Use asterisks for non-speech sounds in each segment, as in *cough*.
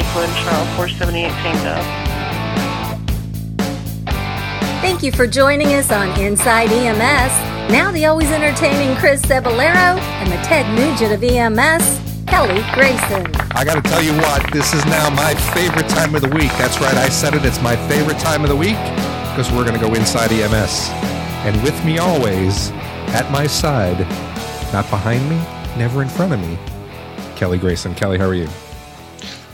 Lakewood, Charles 478 Tango. Thank you for joining us on Inside EMS. Now the always entertaining Chris Cebollero and the Ted Nugent of EMS, Kelly Grayson. I got to tell you what, this is now my favorite time of the week. That's right, I said it. It's my favorite time of the week because we're going to go inside EMS. And with me always, at my side, not behind me, never in front of me, Kelly Grayson. Kelly, how are you?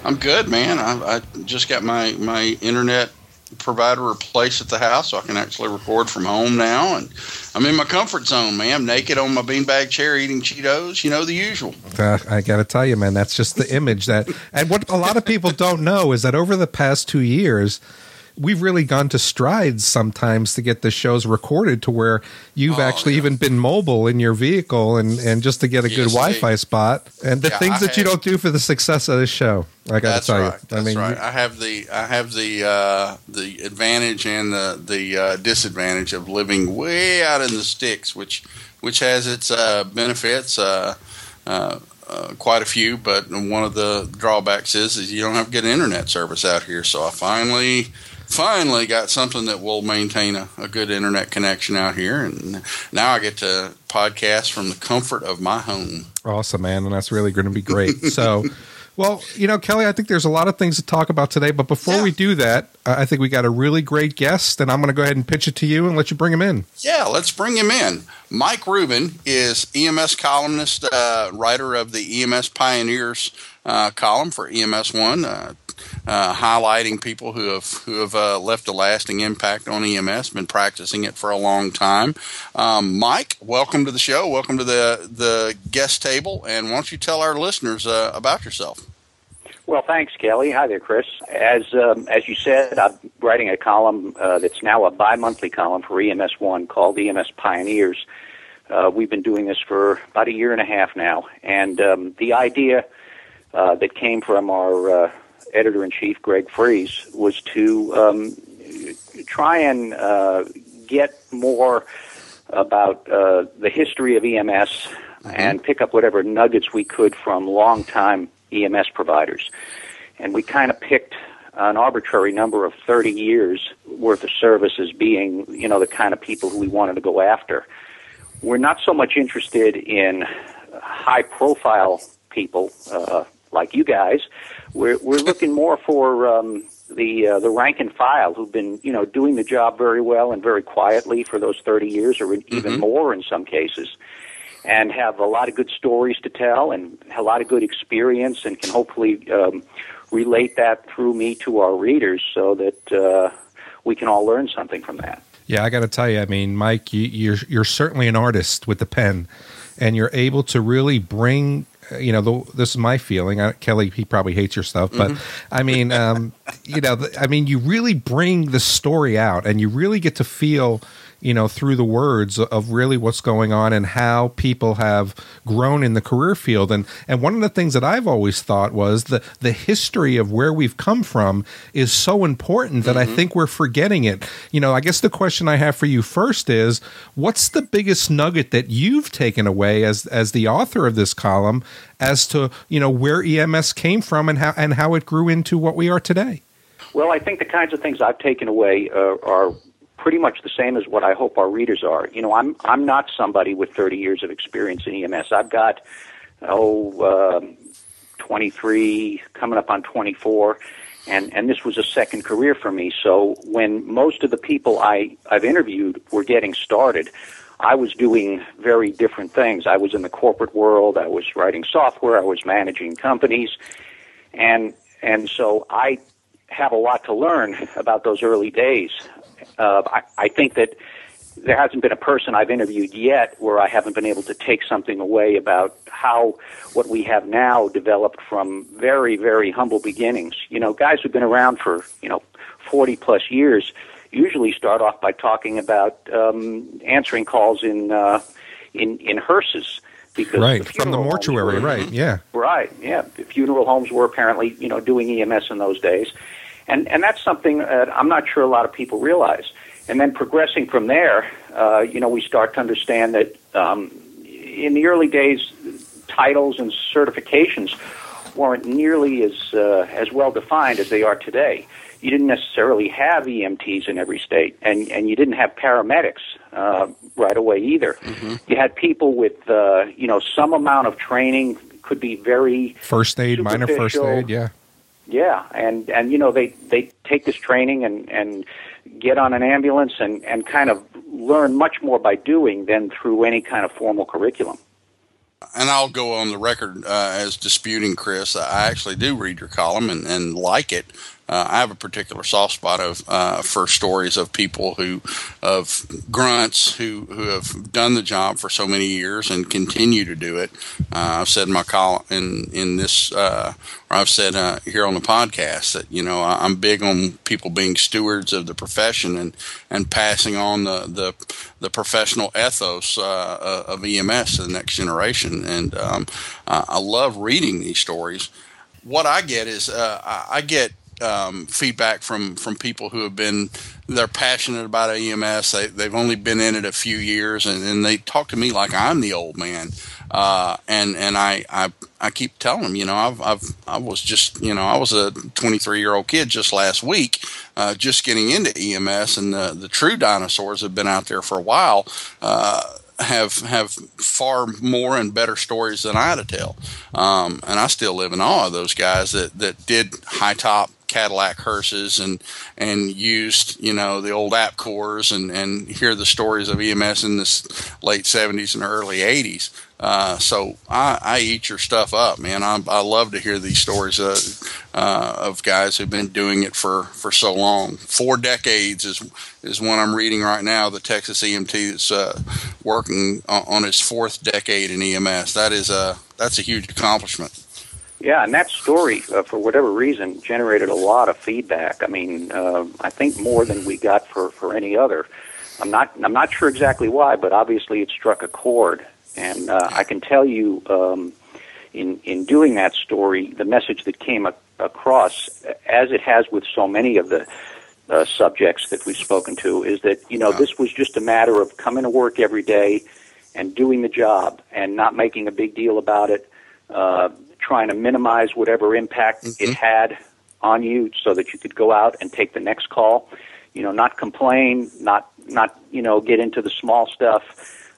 I'm good, man. I, I just got my, my internet provider replaced at the house so I can actually record from home now. And I'm in my comfort zone, man. I'm naked on my beanbag chair eating Cheetos, you know, the usual. Uh, I got to tell you, man, that's just the image that, and what a lot of people don't know is that over the past two years, we've really gone to strides sometimes to get the shows recorded to where you've oh, actually yeah. even been mobile in your vehicle and, and just to get a yes, good Wi-Fi spot and the yeah, things I that have, you don't do for the success of this show. I got to tell right, you. That's I mean, right. I have the I have the uh, the advantage and the the uh, disadvantage of living way out in the sticks, which which has its uh, benefits. Uh, uh, uh, quite a few, but one of the drawbacks is is you don't have good internet service out here. So I finally finally got something that will maintain a, a, good internet connection out here. And now I get to podcast from the comfort of my home. Awesome, man. And that's really going to be great. So, *laughs* well, you know, Kelly, I think there's a lot of things to talk about today. But before yeah. we do that, I think we got a really great guest. And I'm going to go ahead and pitch it to you and let you bring him in. Yeah, let's bring him in. Mike Rubin is EMS columnist, uh, writer of the EMS Pioneers uh, column for EMS One. Uh, uh, highlighting people who have who have uh, left a lasting impact on EMS, been practicing it for a long time. Um, Mike, welcome to the show. Welcome to the the guest table, and why don't you tell our listeners uh, about yourself? Well, thanks, Kelly. Hi there, Chris. As um, as you said, I'm writing a column uh, that's now a bi-monthly column for EMS One called EMS Pioneers. Uh, we've been doing this for about a year and a half now, and um, the idea uh, that came from our uh, editor in chief, Greg Friese, was to um, try and uh, get more about uh, the history of EMS mm-hmm. and pick up whatever nuggets we could from long-time EMS providers. And we kind of picked an arbitrary number of 30 years worth of service as being, you know, the kind of people who we wanted to go after. We're not so much interested in high profile people, uh, like you guys, we're we're looking more for um, the uh, the rank and file who've been you know doing the job very well and very quietly for those 30 years or even mm-hmm. more in some cases and have a lot of good stories to tell and a lot of good experience and can hopefully um, relate that through me to our readers so that uh, we can all learn something from that. Yeah, I got to tell you, I mean, Mike, you, you're you're certainly an artist with the pen, and you're able to really bring you know, the, this is my feeling. I, Kelly, he probably hates your stuff, but mm-hmm. I mean, um, *laughs* you know, I mean, you really bring the story out, and you really get to feel you know, through the words of really what's going on and how people have grown in the career field. And and one of the things that I've always thought was the the history of where we've come from is so important that mm-hmm. I think we're forgetting it. You know, I guess the question I have for you first is what's the biggest nugget that you've taken away as as the author of this column as to, you know, where EMS came from and how and how it grew into what we are today? Well, I think the kinds of things I've taken away uh, are pretty much the same as what I hope our readers are. You know, I'm I'm not somebody with 30 years of experience in EMS. I've got oh, um, 23, coming up on 24, and and this was a second career for me. So when most of the people I I've interviewed were getting started. I was doing very different things. I was in the corporate world. I was writing software. I was managing companies, and and so I have a lot to learn about those early days. Uh, I, I think that there hasn't been a person I've interviewed yet where I haven't been able to take something away about how what we have now developed from very, very humble beginnings. You know, guys who've been around for, you know, 40 plus years usually start off by talking about um, answering calls in, uh, in, in hearses. Because right, the from the mortuary, were, right, yeah. Right, yeah. The funeral homes were apparently, you know, doing EMS in those days. And, and that's something that I'm not sure a lot of people realize. And then progressing from there, uh, you know, we start to understand that um, in the early days, titles and certifications weren't nearly as uh, as well defined as they are today. You didn't necessarily have EMTs in every state, and and you didn't have paramedics uh, right away either. Mm-hmm. You had people with uh, you know some amount of training, could be very First aid, minor first aid. Yeah. Yeah, and and you know they they take this training and and get on an ambulance and and kind of learn much more by doing than through any kind of formal curriculum. and I'll go on the record uh, as disputing Chris. I actually do read your column and, and like it. Uh, I have a particular soft spot of uh, for stories of people who, of grunts who who have done the job for so many years and continue to do it. Uh, I've said in my column in in this, uh, or I've said uh, here on the podcast that you know I- I'm big on people being stewards of the profession and and passing on the the, the professional ethos uh, of EMS to the next generation. And um, I love reading these stories. What I get is I get um, feedback from from people who have been they're passionate about EMS. They they've only been in it a few years, and, and they talk to me like I'm the old man. Uh, and and I, I I keep telling them, you know, I've I've I was just you know I was a 23 year old kid just last week, uh, just getting into EMS, and the the true dinosaurs have been out there for a while. Uh, have have far more and better stories than I to tell, um, and I still live in awe of those guys that that did high top Cadillac hearses and and used you know the old app cores and and hear the stories of EMS in the late 70s and early 80s. Uh, so I, I eat your stuff up, man. I, I love to hear these stories uh, uh, of guys who've been doing it for, for so long. Four decades is is one I'm reading right now. The Texas EMT that's uh, working on, on his fourth decade in EMS. That is a that's a huge accomplishment. Yeah, and that story, uh, for whatever reason, generated a lot of feedback. I mean, uh, I think more than we got for, for any other. I'm not I'm not sure exactly why, but obviously it struck a chord. And uh, I can tell you, um, in in doing that story, the message that came a- across, as it has with so many of the uh, subjects that we've spoken to, is that you know this was just a matter of coming to work every day and doing the job and not making a big deal about it. Uh, trying to minimize whatever impact it had on you so that you could go out and take the next call. You know not complain not not you know get into the small stuff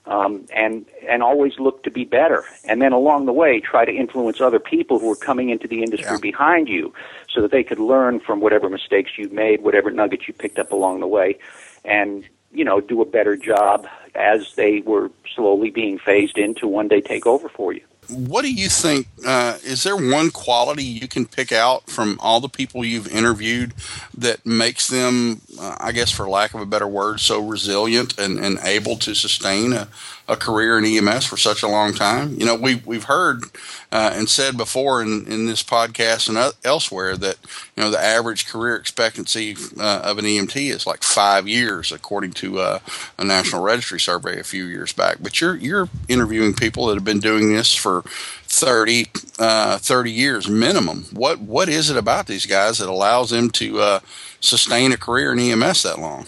um, and and always look to be better. And then along the way try to influence other people who are coming into the industry Yeah. behind you so that they could learn from whatever mistakes you've made whatever nuggets you picked up along the way and you know do a better job as they were slowly being phased in to one day take over for you what do you think? Uh, is there one quality you can pick out from all the people you've interviewed that makes them, uh, I guess, for lack of a better word, so resilient and, and able to sustain a, a career in EMS for such a long time? You know, we've we've heard uh, and said before in, in this podcast and elsewhere that you know the average career expectancy uh, of an EMT is like five years, according to uh, a National Registry survey a few years back. But you're you're interviewing people that have been doing this for 30, uh, 30 years minimum. What what is it about these guys that allows them to uh, sustain a career in EMS that long?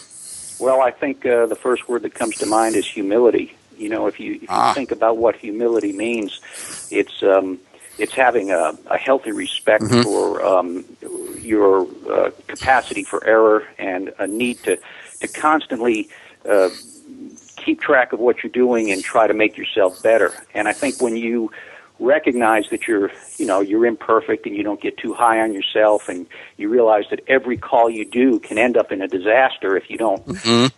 Well, I think uh, the first word that comes to mind is humility. You know, if you, if you Ah. think about what humility means, it's um, it's having a, a healthy respect for um, your uh, capacity for error and a need to to constantly uh, keep track of what you're doing and try to make yourself better. And I think when you recognize that you're you know you're imperfect and you don't get too high on yourself and you realize that every call you do can end up in a disaster if you don't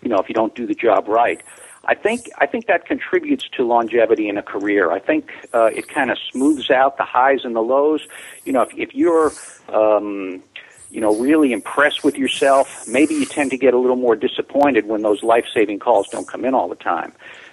you know if you don't do the job right i think i think that contributes to longevity in a career i think uh, it kind of smooths out the highs and the lows you know if, if you're um you know really impressed with yourself maybe you tend to get a little more disappointed when those life-saving calls don't come in all the time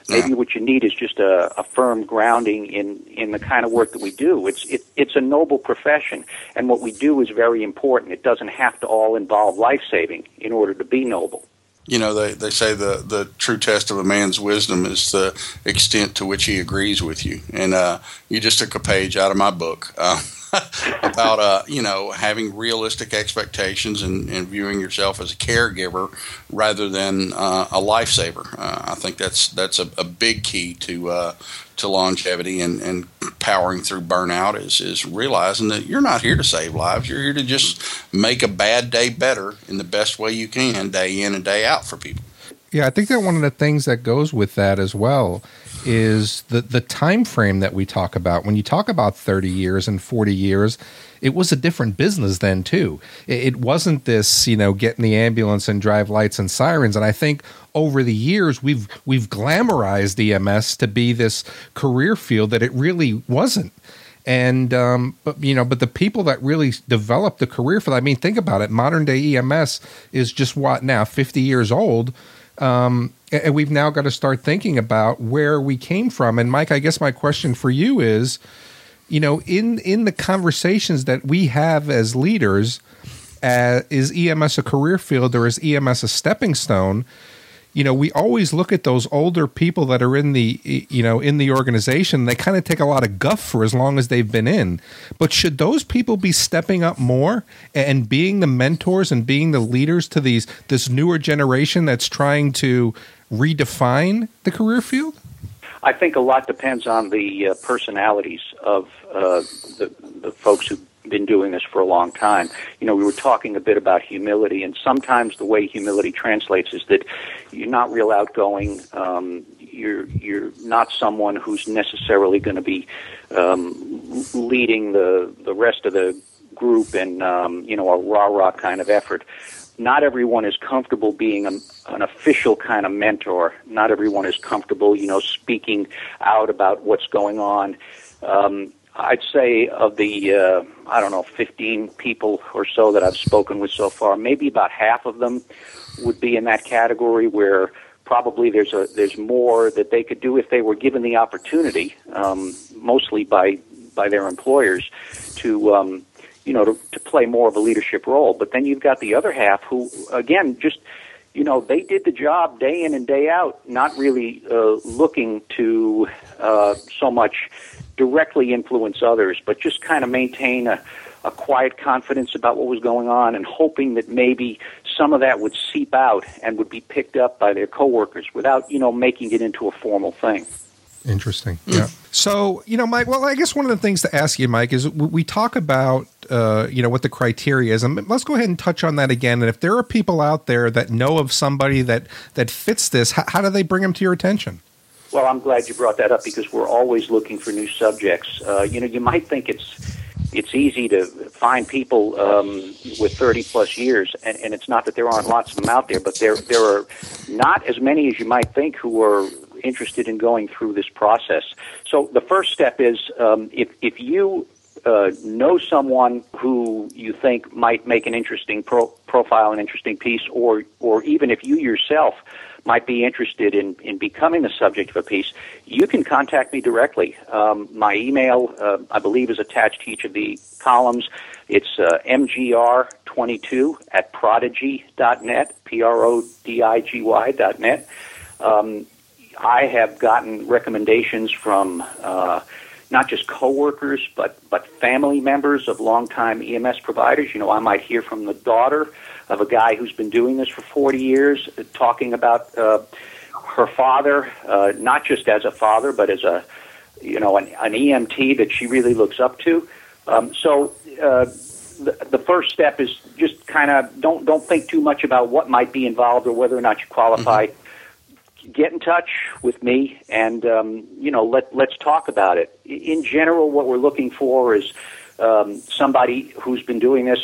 maybe what you need is just a, a firm grounding in, in the kind of work that we do. It's it, it's a noble profession, and what we do is very important. It doesn't have to all involve life saving in order to be noble. You know, they, they say the, the true test of a man's wisdom is the extent to which he agrees with you. And uh, you just took a page out of my book. Uh, *laughs* about uh, you know having realistic expectations and, and, viewing yourself as a caregiver rather than uh, a lifesaver. Uh, I think that's that's a, a big key to uh, to longevity and, and powering through burnout is is realizing that you're not here to save lives. You're here to just make a bad day better in the best way you can, day in and day out for people. Yeah, I think that one of the things that goes with that as well is the the time frame that we talk about. When you talk about 30 years and 40 years, it was a different business then too. It, wasn't this, you know, get in the ambulance and drive lights and sirens. And I think over the years we've we've glamorized EMS to be this career field that it really wasn't and um, but you know, but the people that really developed the career for that. I mean, think about it. Modern day EMS is just what now, fifty years old, um, and we've now got to start thinking about where we came from. And Mike, I guess my question for you is, you know, in in the conversations that we have as leaders, uh, is EMS a career field or is EMS a stepping stone? You know, we always look at those older people that are in the, you know, in the organization. They kind of take a lot of guff for as long as they've been in. But should those people be stepping up more and being the mentors and being the leaders to these this newer generation that's trying to redefine the career field? I think a lot depends on the uh, personalities of uh, the, the folks who been doing this for a long time. You know, we were talking a bit about humility, and sometimes the way humility translates is that you're not real outgoing. Um, you're you're not someone who's necessarily going to be um, leading the the rest of the group in um, you know a rah rah kind of effort. Not everyone is comfortable being a, an official kind of mentor. Not everyone is comfortable, you know, speaking out about what's going on. Um, I'd say of the uh, I don't know 15 people or so that I've spoken with so far, maybe about half of them would be in that category where probably there's a there's more that they could do if they were given the opportunity, um, mostly by by their employers, to um, you know to, to play more of a leadership role. But then you've got the other half who again just you know they did the job day in and day out, not really uh, looking to uh, so much directly influence others, but just kind of maintain a, a quiet confidence about what was going on and hoping that maybe some of that would seep out and would be picked up by their coworkers without, you know, making it into a formal thing. Interesting. Hmm. Yeah. So, you know, Mike, well, I guess one of the things to ask you, Mike, is we talk about, uh, you know, what the criteria is. And let's go ahead and touch on that again. And if there are people out there that know of somebody that, that fits this, how, how do they bring them to your attention? Well, I'm glad you brought that up because we're always looking for new subjects. Uh, you know, you might think it's it's easy to find people um, with 30 plus years, and, and it's not that there aren't lots of them out there, but there there are not as many as you might think who are interested in going through this process. So the first step is um, if if you uh, know someone who you think might make an interesting pro- profile, an interesting piece, or or even if you yourself might be interested in, in becoming the subject of a piece, you can contact me directly. Um, my email, uh, I believe, is attached to each of the columns. It's uh, mgr22 at prodigy.net, P-R-O-D-I-G-Y dot net. Um, I have gotten recommendations from uh, not just coworkers, but but family members of longtime EMS providers. You know, I might hear from the daughter of a guy who's been doing this for 40 years, uh, talking about uh, her father, uh, not just as a father, but as a you know an, an EMT that she really looks up to. Um, so. Uh, the, the first step is just kind of don't don't think too much about what might be involved or whether or not you qualify. Mm-hmm. Get in touch with me, and um, you know let let's talk about it. In general, what we're looking for is um, somebody who's been doing this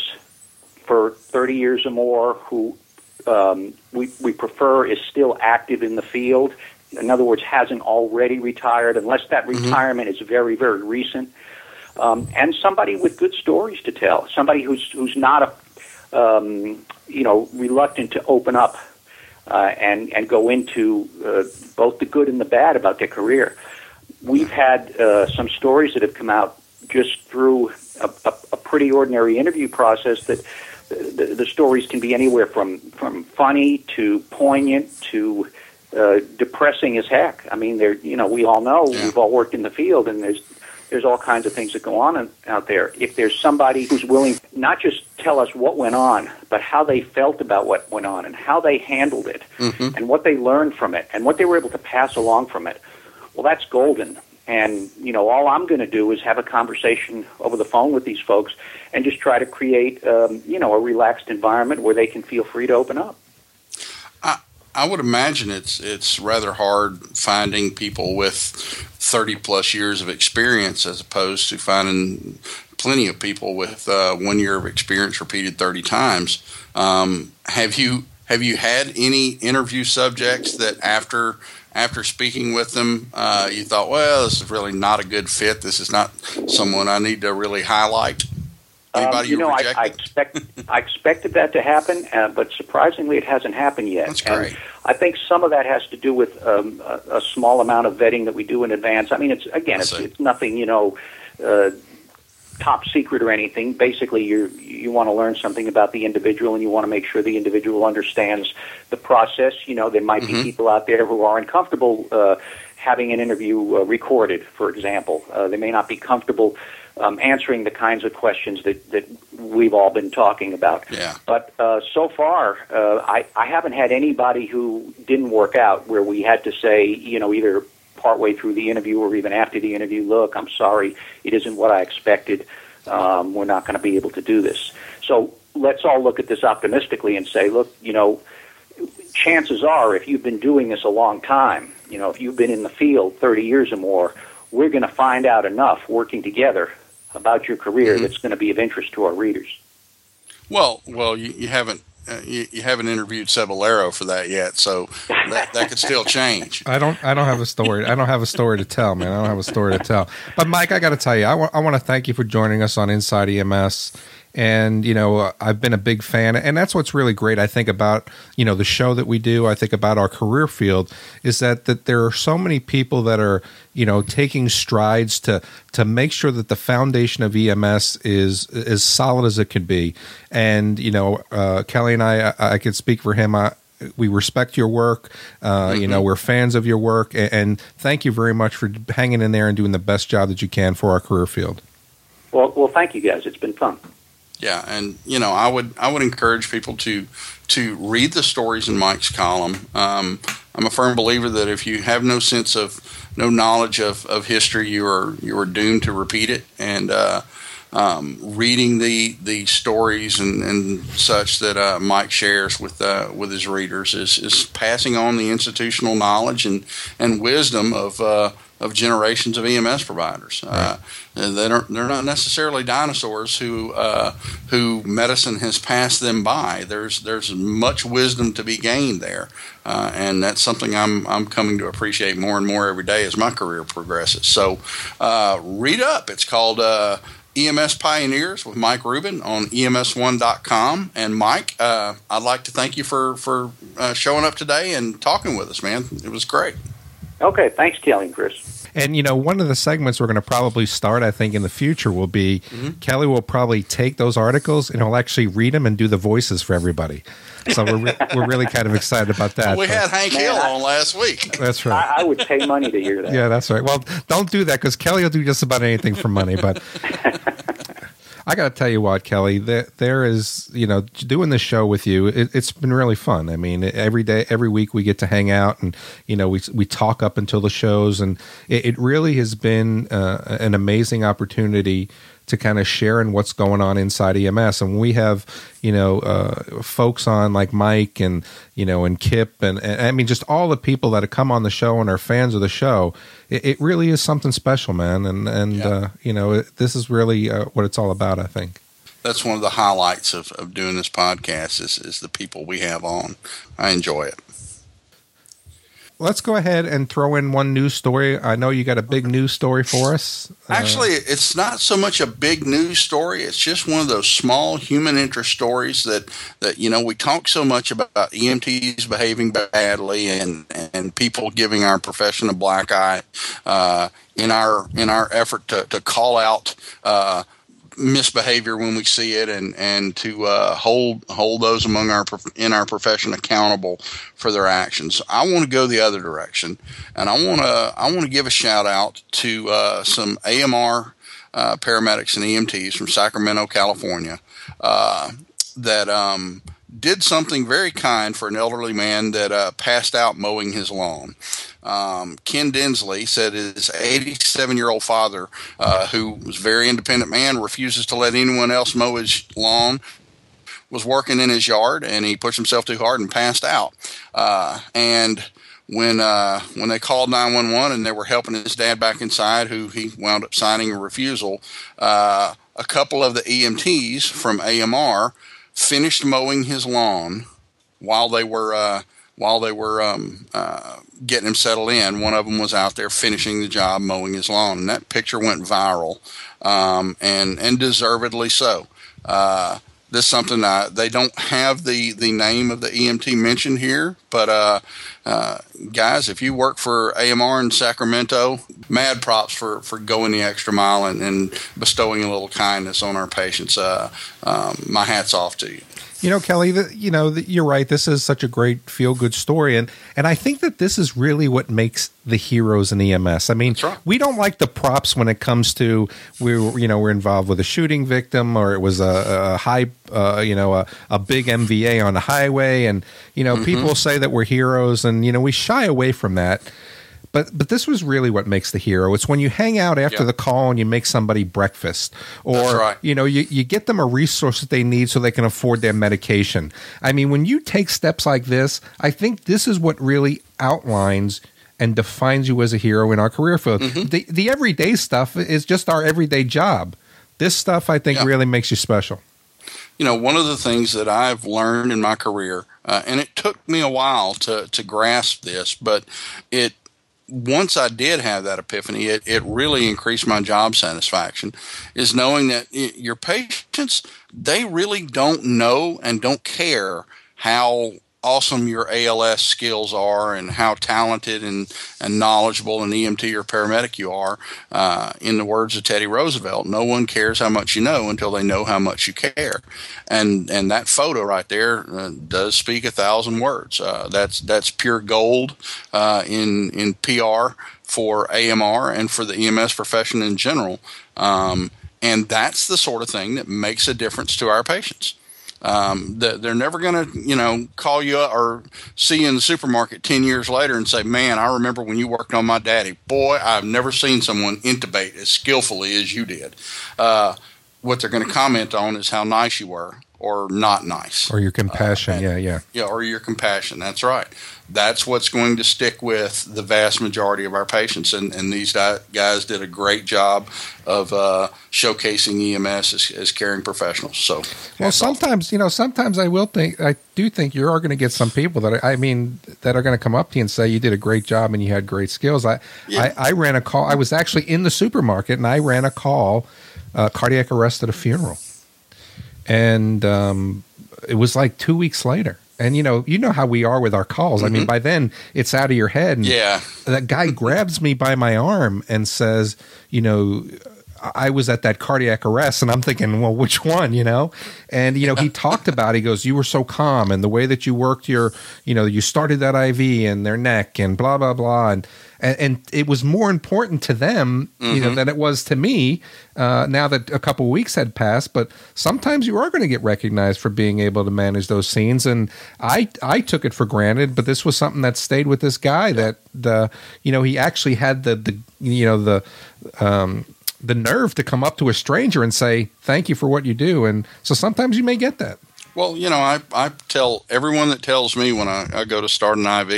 for 30 years or more who um, we, we prefer is still active in the field. In other words, hasn't already retired, unless that mm-hmm. retirement is very, very recent. Um, and somebody with good stories to tell, somebody who's who's not a, um, you know, reluctant to open up uh, and and go into uh, both the good and the bad about their career. We've had uh, some stories that have come out just through a, a, a pretty ordinary interview process that the, the stories can be anywhere from from funny to poignant to uh, depressing as heck. I mean, there you know we all know yeah. we've all worked in the field, and there's there's all kinds of things that go on in, out there. If there's somebody who's willing not just tell us what went on, but how they felt about what went on and how they handled it Mhm. and what they learned from it and what they were able to pass along from it, well, that's golden. And you know, all I'm going to do is have a conversation over the phone with these folks and just try to create, um, you know, a relaxed environment where they can feel free to open up. I would imagine it's it's rather hard finding people with 30 plus years of experience as opposed to finding plenty of people with uh, one year of experience repeated 30 times. Um, have you have you had any interview subjects that after after speaking with them uh, you thought, well, this is really not a good fit. This is not someone I need to really highlight. Anybody Um, you know, I. I expect I expected that to happen, uh, but surprisingly, it hasn't happened yet. That's And great. I think some of that has to do with um, a, a small amount of vetting that we do in advance. I mean, it's again, it's, it's nothing, you know, uh, top secret or anything. Basically, you you want to learn something about the individual, and you want to make sure the individual understands the process. You know, there might Mhm. be people out there who are uncomfortable uh, having an interview uh, recorded, for example. Uh, they may not be comfortable um, answering the kinds of questions that, that we've all been talking about. Yeah. But uh, so far, uh, I, I haven't had anybody who didn't work out where we had to say, you know, either partway through the interview or even after the interview, look, I'm sorry, it isn't what I expected. Um, we're not going to be able to do this. So let's all look at this optimistically and say, look, you know, chances are if you've been doing this a long time, you know, if you've been in the field 30 years or more, we're going to find out enough working together about your career Mhm. that's going to be of interest to our readers. Well, well, you, you haven't uh, you, you haven't interviewed Cebollero for that yet, so that, that could still change. *laughs* I don't. I don't have a story. I don't have a story to tell, man. I don't have a story to tell. But Mike, I got to tell you, I want. I want to thank you for joining us on Inside EMS. And you know, uh, I've been a big fan, and that's what's really great. I think about you know the show that we do. I think about our career field is that that there are so many people that are you know taking strides to to make sure that the foundation of EMS is as solid as it can be. And you know, uh, Kelly and I, I, I could speak for him. I, we respect your work. Uh, You know, we're fans of your work, and, and thank you very much for hanging in there and doing the best job that you can for our career field. Well, well, thank you guys. It's been fun. Yeah, and you know, I would I would encourage people to to read the stories in Mike's column. Um, I'm a firm believer that if you have no sense of no knowledge of, of history, you are you are doomed to repeat it. And uh, um, reading the the stories and, and such that uh, Mike shares with uh, with his readers is, is passing on the institutional knowledge and, and wisdom of uh, of generations of EMS providers. Uh, and they're they're not necessarily dinosaurs who uh, who medicine has passed them by. There's there's much wisdom to be gained there, uh, and that's something I'm I'm coming to appreciate more and more every day as my career progresses. So uh, read up. It's called. Uh, EMS Pioneers with Mike Rubin on E EMS1.com. And Mike, uh, I'd like to thank you for for uh, showing up today and talking with us, man. It was great. Okay, thanks, Kelly and Chris. And you know, one of the segments we're going to probably start, I think, in the future will be mm-hmm. Kelly will probably take those articles and he'll actually read them and do the voices for everybody. So we're re- *laughs* we're really kind of excited about that. we but- had Hank Hill on last week. that's right. I, I would pay money to hear that. Yeah, that's right. Well, don't do that because Kelly will do just about anything for money. But *laughs* I got to tell you what, Kelly, there, there is, you know, doing this show with you, it, it's been really fun. I mean, every day, every week we get to hang out and, you know, we, we talk up until the shows. And it, it really has been uh, an amazing opportunity to kind of share in what's going on inside EMS. And we have, you know, uh, folks on like Mike and, you know, and Kip and, and I mean, just all the people that have come on the show and are fans of the show. It, it really is something special, man. And, and, Yeah. uh, you know, it, this is really uh, what it's all about, I think. That's one of the highlights of, of doing this podcast is, is the people we have on. I enjoy it. Let's go ahead and throw in one news story. I know you got a big news story for us. Uh, Actually, it's not so much a big news story. It's just one of those small human interest stories that, that you know we talk so much about EMTs behaving badly and and people giving our profession a black eye uh, in our in our effort to, to call out uh, misbehavior when we see it, and and to uh, hold hold those among our in our profession accountable for their actions. I want to go the other direction, and I want to I want to give a shout out to uh, some AMR uh, paramedics and EMTs from Sacramento, California, uh, that um, did something very kind for an elderly man that uh, passed out mowing his lawn. Um, Ken Dinsley said his 87 year old father, uh, who was a very independent man, refuses to let anyone else mow his lawn, was working in his yard and he pushed himself too hard and passed out. Uh, and when uh, when they called 911 and they were helping his dad back inside, who he wound up signing a refusal, uh, a couple of the EMTs from AMR finished mowing his lawn while they were uh, while they were um, uh, getting him settled in. One of them was out there finishing the job mowing his lawn, and that picture went viral, um, and and deservedly so. Uh, this is something I, they don't have the, the name of the EMT mentioned here, but uh, uh, guys, if you work for AMR in Sacramento, mad props for, for going the extra mile and, and bestowing a little kindness on our patients. Uh, um, my hat's off to you. You know, Kelly, the, you know, the, you're right. This is such a great feel good story. And, and I think that this is really what makes the heroes in EMS. I mean, we don't like the props when it comes to we, you know, we're involved with a shooting victim or it was a, a high, uh, you know, a, a big MVA on the highway. And, you know, mm-hmm. people say that we're heroes and, you know, we shy away from that. But but this was really what makes the hero. It's when you hang out after the call and you make somebody breakfast, or right. you know you, you get them a resource that they need so they can afford their medication. I mean, when you take steps like this, I think this is what really outlines and defines you as a hero in our career field. Mm-hmm. The the everyday stuff is just our everyday job. This stuff I think yeah. really makes you special. You know, one of the things that I've learned in my career, uh, and it took me a while to to grasp this, but it once I did have that epiphany, it, it really increased my job satisfaction. Is knowing that your patients, they really don't know and don't care how awesome your ALS skills are and how talented and, and knowledgeable an EMT or paramedic you are. Uh, in the words of Teddy Roosevelt, no one cares how much you know until they know how much you care. And and that photo right there uh, does speak a thousand words. Uh, that's that's pure gold uh, in in PR for AMR and for the EMS profession in general. Um, and that's the sort of thing that makes a difference to our patients. Um, they're never going to, you know, call you or see you in the supermarket 10 years later and say, man, I remember when you worked on my daddy. Boy, I've never seen someone intubate as skillfully as you did. Uh, what they're going to comment on is how nice you were or not nice. Or your compassion. Uh, yeah, yeah. Yeah, or your compassion. That's right that's what's going to stick with the vast majority of our patients. And, and these guys did a great job of uh, showcasing EMS as, as, caring professionals. So, well, sometimes you know, sometimes I will think I do think you are going to get some people that are, I mean that are going to come up to you and say you did a great job and you had great skills. I yeah. I, I, ran a call. I was actually in the supermarket and I ran a call, uh, cardiac arrest at a funeral, and um, it was like two weeks later and you know, you know how we are with our calls. Mm-hmm. I mean, mm-hmm. by then it's out of your head. And yeah. That guy *laughs* grabs me by my arm and says, you know, I was at that cardiac arrest and I'm thinking, well, which one, you know? And, you know, he *laughs* talked about, he goes, you were so calm and the way that you worked your, you know, you started that IV in their neck and blah, blah, blah. And, and, and it was more important to them, mm-hmm. you know, mm-hmm. than it was to me. Uh, now that a couple weeks had passed, but sometimes you are going to get recognized for being able to manage those scenes, and I I took it for granted, but this was something that stayed with this guy that the you know he actually had the the you know the um, the nerve to come up to a stranger and say thank you for what you do, and so sometimes you may get that. Well, you know, I, I tell everyone that tells me when I, I go to start an IV,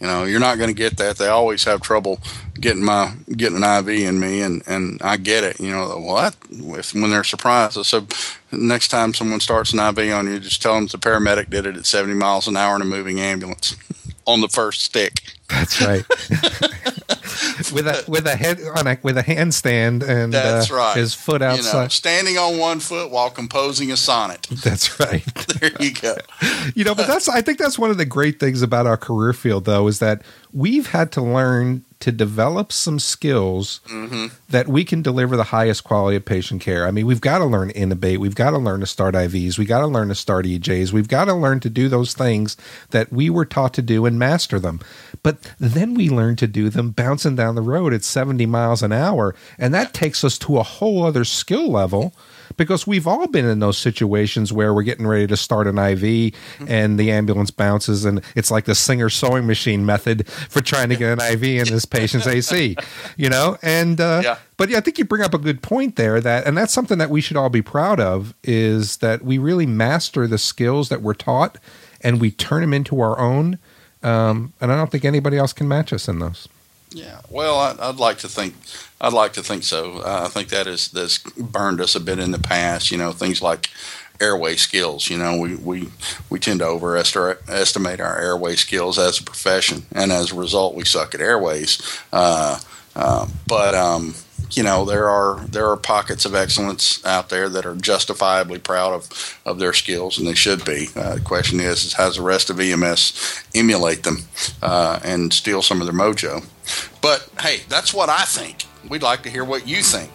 you know, you're not going to get that. They always have trouble getting my getting an IV in me, and, and I get it. You know, well, that, if when they're surprised, so next time someone starts an IV on you, just tell them the paramedic did it at 70 miles an hour in a moving ambulance *laughs* on the first stick. That's right. *laughs* *laughs* with a with a head on a with a handstand and that's uh, right. His foot outside, you know, standing on one foot while composing a sonnet. *laughs* That's right. *laughs* there you go. you know, but that's I think that's one of the great things about our career field, though, is that we've had to learn to develop some skills Mm-hmm. that we can deliver the highest quality of patient care. I mean, we've got to learn to intubate, we've got to learn to start IVs, we've got to learn to start EJs, we've got to learn to do those things that we were taught to do and master them. But then we learn to do them bouncing down the road at 70 miles an hour, and that takes us to a whole other skill level because we've all been in those situations where we're getting ready to start an IV and the ambulance bounces and it's like the Singer sewing machine method for trying to get an IV in this patient's AC, *laughs* you know? And uh, Yeah. but yeah, I think you bring up a good point there that and that's something that we should all be proud of is that we really master the skills that we're taught and we turn them into our own. Um, and I don't think anybody else can match us in those. Yeah, well, I, I'd like to think, I'd like to think so. Uh, I think that is that's burned us a bit in the past. You know, things like airway skills. You know, we we we tend to overestimate our airway skills as a profession, and as a result, we suck at airways. Uh, uh, but um, you know, there are there are pockets of excellence out there that are justifiably proud of, of their skills, and they should be. Uh, the question is, is how does the rest of EMS emulate them uh, and steal some of their mojo? But hey, that's what I think. We'd like to hear what you think.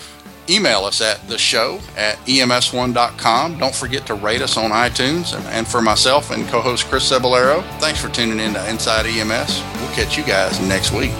Email us at the show at ems1.com. Don't forget to rate us on iTunes. And, and for myself and co host Chris Cebollero, thanks for tuning in to Inside EMS. We'll catch you guys next week.